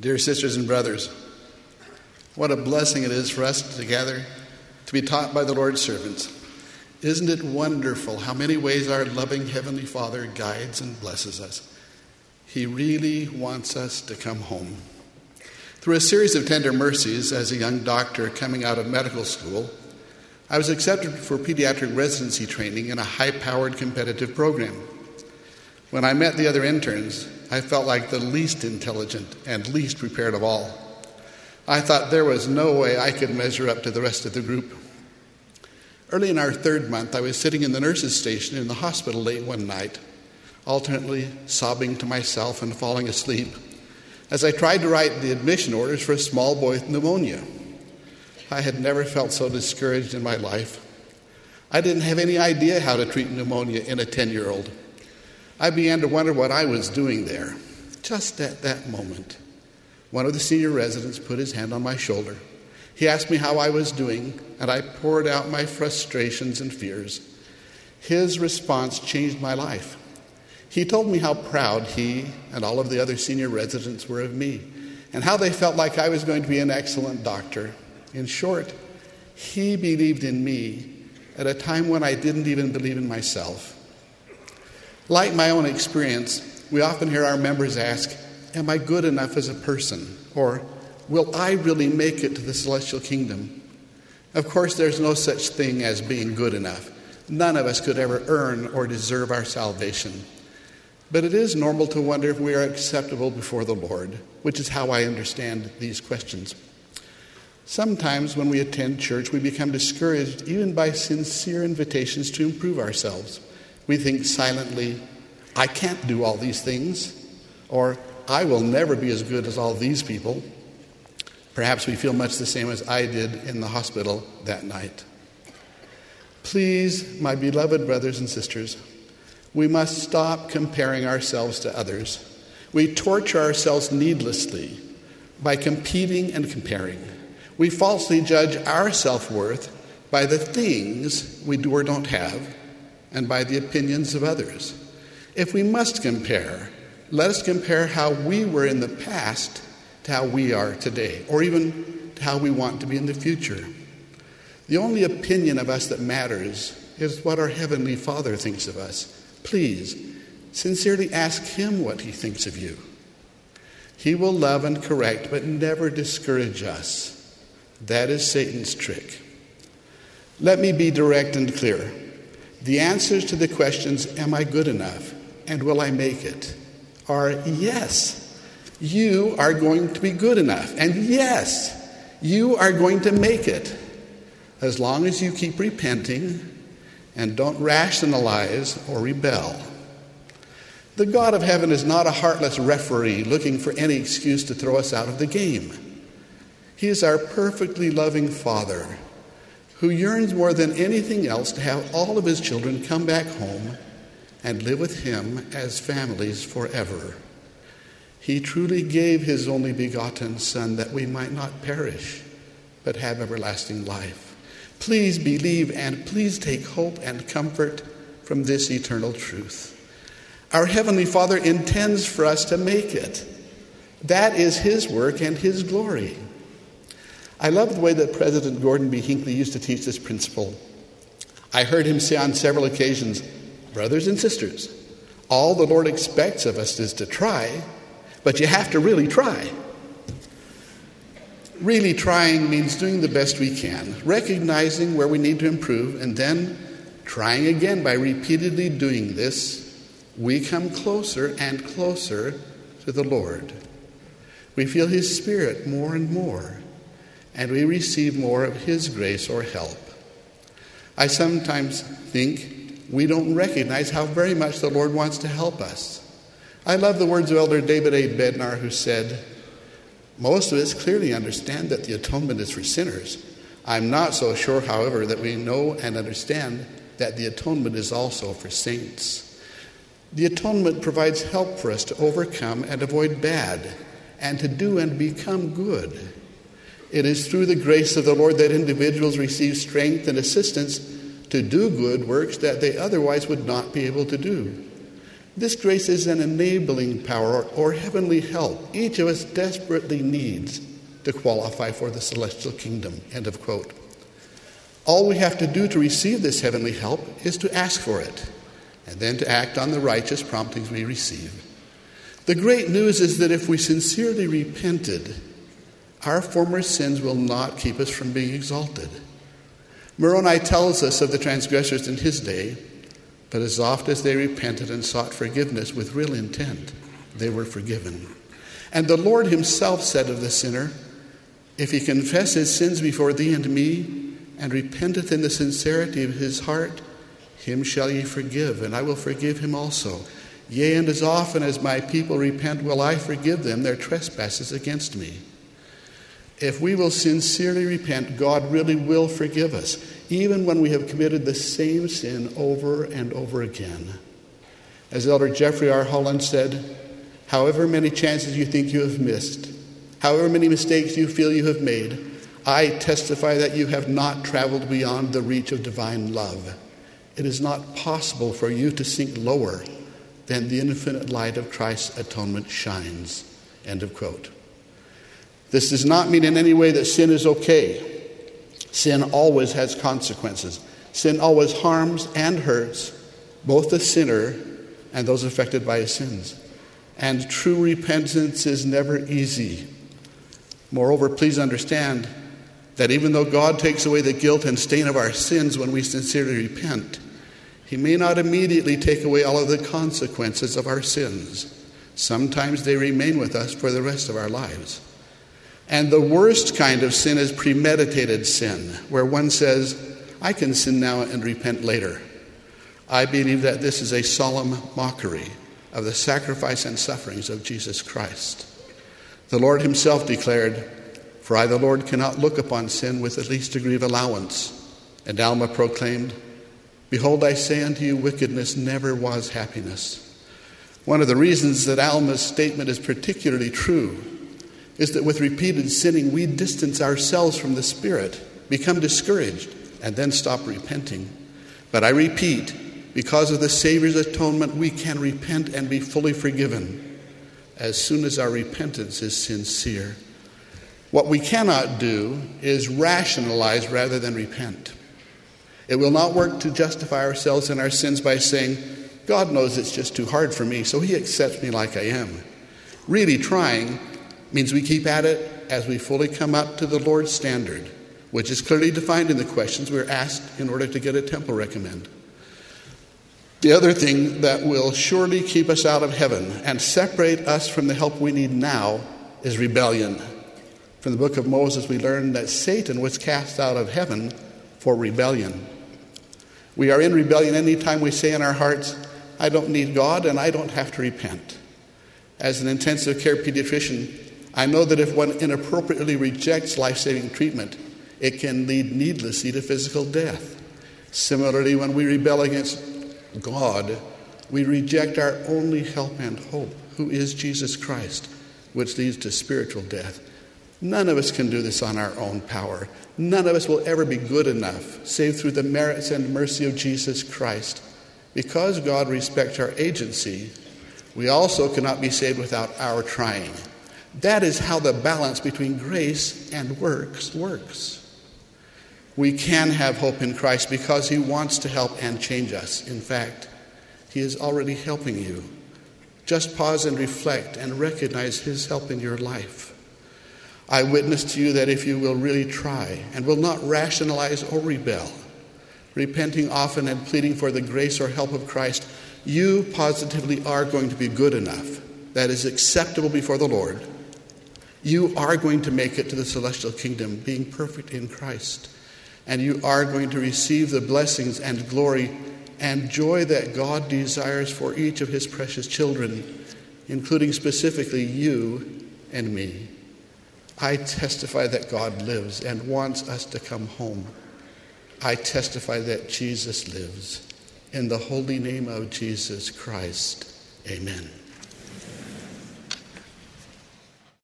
Dear sisters and brothers, what a blessing it is for us to gather to be taught by the Lord's servants. Isn't it wonderful how many ways our loving Heavenly Father guides and blesses us? He really wants us to come home. Through a series of tender mercies as a young doctor coming out of medical school, I was accepted for pediatric residency training in a high powered competitive program. When I met the other interns, I felt like the least intelligent and least prepared of all. I thought there was no way I could measure up to the rest of the group. Early in our third month, I was sitting in the nurse's station in the hospital late one night, alternately sobbing to myself and falling asleep as I tried to write the admission orders for a small boy with pneumonia. I had never felt so discouraged in my life. I didn't have any idea how to treat pneumonia in a 10 year old. I began to wonder what I was doing there. Just at that moment, one of the senior residents put his hand on my shoulder. He asked me how I was doing, and I poured out my frustrations and fears. His response changed my life. He told me how proud he and all of the other senior residents were of me, and how they felt like I was going to be an excellent doctor. In short, he believed in me at a time when I didn't even believe in myself. Like my own experience, we often hear our members ask, Am I good enough as a person? Or, Will I really make it to the celestial kingdom? Of course, there's no such thing as being good enough. None of us could ever earn or deserve our salvation. But it is normal to wonder if we are acceptable before the Lord, which is how I understand these questions. Sometimes when we attend church, we become discouraged even by sincere invitations to improve ourselves. We think silently, I can't do all these things, or I will never be as good as all these people. Perhaps we feel much the same as I did in the hospital that night. Please, my beloved brothers and sisters, we must stop comparing ourselves to others. We torture ourselves needlessly by competing and comparing. We falsely judge our self worth by the things we do or don't have and by the opinions of others. If we must compare, let us compare how we were in the past to how we are today, or even to how we want to be in the future. The only opinion of us that matters is what our Heavenly Father thinks of us. Please, sincerely ask Him what He thinks of you. He will love and correct, but never discourage us. That is Satan's trick. Let me be direct and clear. The answers to the questions, Am I good enough? and Will I make it? are yes. You are going to be good enough. And yes, you are going to make it. As long as you keep repenting and don't rationalize or rebel. The God of heaven is not a heartless referee looking for any excuse to throw us out of the game. He is our perfectly loving Father who yearns more than anything else to have all of his children come back home and live with him as families forever. He truly gave his only begotten Son that we might not perish, but have everlasting life. Please believe and please take hope and comfort from this eternal truth. Our Heavenly Father intends for us to make it. That is His work and His glory. I love the way that President Gordon B. Hinckley used to teach this principle. I heard him say on several occasions, Brothers and sisters, all the Lord expects of us is to try, but you have to really try. Really trying means doing the best we can, recognizing where we need to improve, and then trying again by repeatedly doing this. We come closer and closer to the Lord. We feel His Spirit more and more and we receive more of His grace or help. I sometimes think we don't recognize how very much the Lord wants to help us. I love the words of Elder David A. Bednar, who said, Most of us clearly understand that the atonement is for sinners. I'm not so sure, however, that we know and understand that the atonement is also for saints. The atonement provides help for us to overcome and avoid bad, and to do and become good. It is through the grace of the Lord that individuals receive strength and assistance to do good works that they otherwise would not be able to do. This grace is an enabling power or heavenly help each of us desperately needs to qualify for the celestial kingdom. End of quote. All we have to do to receive this heavenly help is to ask for it and then to act on the righteous promptings we receive. The great news is that if we sincerely repented, our former sins will not keep us from being exalted. Moroni tells us of the transgressors in his day but as oft as they repented and sought forgiveness with real intent, they were forgiven. And the Lord himself said of the sinner, If he confess his sins before thee and me, and repenteth in the sincerity of his heart, him shall ye forgive, and I will forgive him also. Yea, and as often as my people repent, will I forgive them their trespasses against me. If we will sincerely repent, God really will forgive us, even when we have committed the same sin over and over again. As Elder Jeffrey R. Holland said, however many chances you think you have missed, however many mistakes you feel you have made, I testify that you have not traveled beyond the reach of divine love. It is not possible for you to sink lower than the infinite light of Christ's atonement shines. End of quote. This does not mean in any way that sin is okay. Sin always has consequences. Sin always harms and hurts both the sinner and those affected by his sins. And true repentance is never easy. Moreover, please understand that even though God takes away the guilt and stain of our sins when we sincerely repent, He may not immediately take away all of the consequences of our sins. Sometimes they remain with us for the rest of our lives. And the worst kind of sin is premeditated sin, where one says, I can sin now and repent later. I believe that this is a solemn mockery of the sacrifice and sufferings of Jesus Christ. The Lord Himself declared, For I, the Lord, cannot look upon sin with the least degree of allowance. And Alma proclaimed, Behold, I say unto you, wickedness never was happiness. One of the reasons that Alma's statement is particularly true is that with repeated sinning, we distance ourselves from the Spirit, become discouraged, and then stop repenting. But I repeat, because of the Savior's atonement, we can repent and be fully forgiven as soon as our repentance is sincere. What we cannot do is rationalize rather than repent. It will not work to justify ourselves in our sins by saying, God knows it's just too hard for me, so He accepts me like I am. Really trying means we keep at it as we fully come up to the Lord's standard, which is clearly defined in the questions we're asked in order to get a temple recommend. The other thing that will surely keep us out of heaven and separate us from the help we need now is rebellion. From the book of Moses, we learn that Satan was cast out of heaven for rebellion. We are in rebellion anytime we say in our hearts, I don't need God and I don't have to repent. As an intensive care pediatrician, I know that if one inappropriately rejects life saving treatment, it can lead needlessly to physical death. Similarly, when we rebel against God, we reject our only help and hope, who is Jesus Christ, which leads to spiritual death. None of us can do this on our own power. None of us will ever be good enough, save through the merits and mercy of Jesus Christ. Because God respects our agency, we also cannot be saved without our trying. That is how the balance between grace and works works. We can have hope in Christ because He wants to help and change us. In fact, He is already helping you. Just pause and reflect and recognize His help in your life. I witness to you that if you will really try and will not rationalize or rebel, repenting often and pleading for the grace or help of Christ, you positively are going to be good enough that is acceptable before the Lord you are going to make it to the celestial kingdom, being perfect in Christ. And you are going to receive the blessings and glory and joy that God desires for each of his precious children, including specifically you and me. I testify that God lives and wants us to come home. I testify that Jesus lives. In the holy name of Jesus Christ, amen.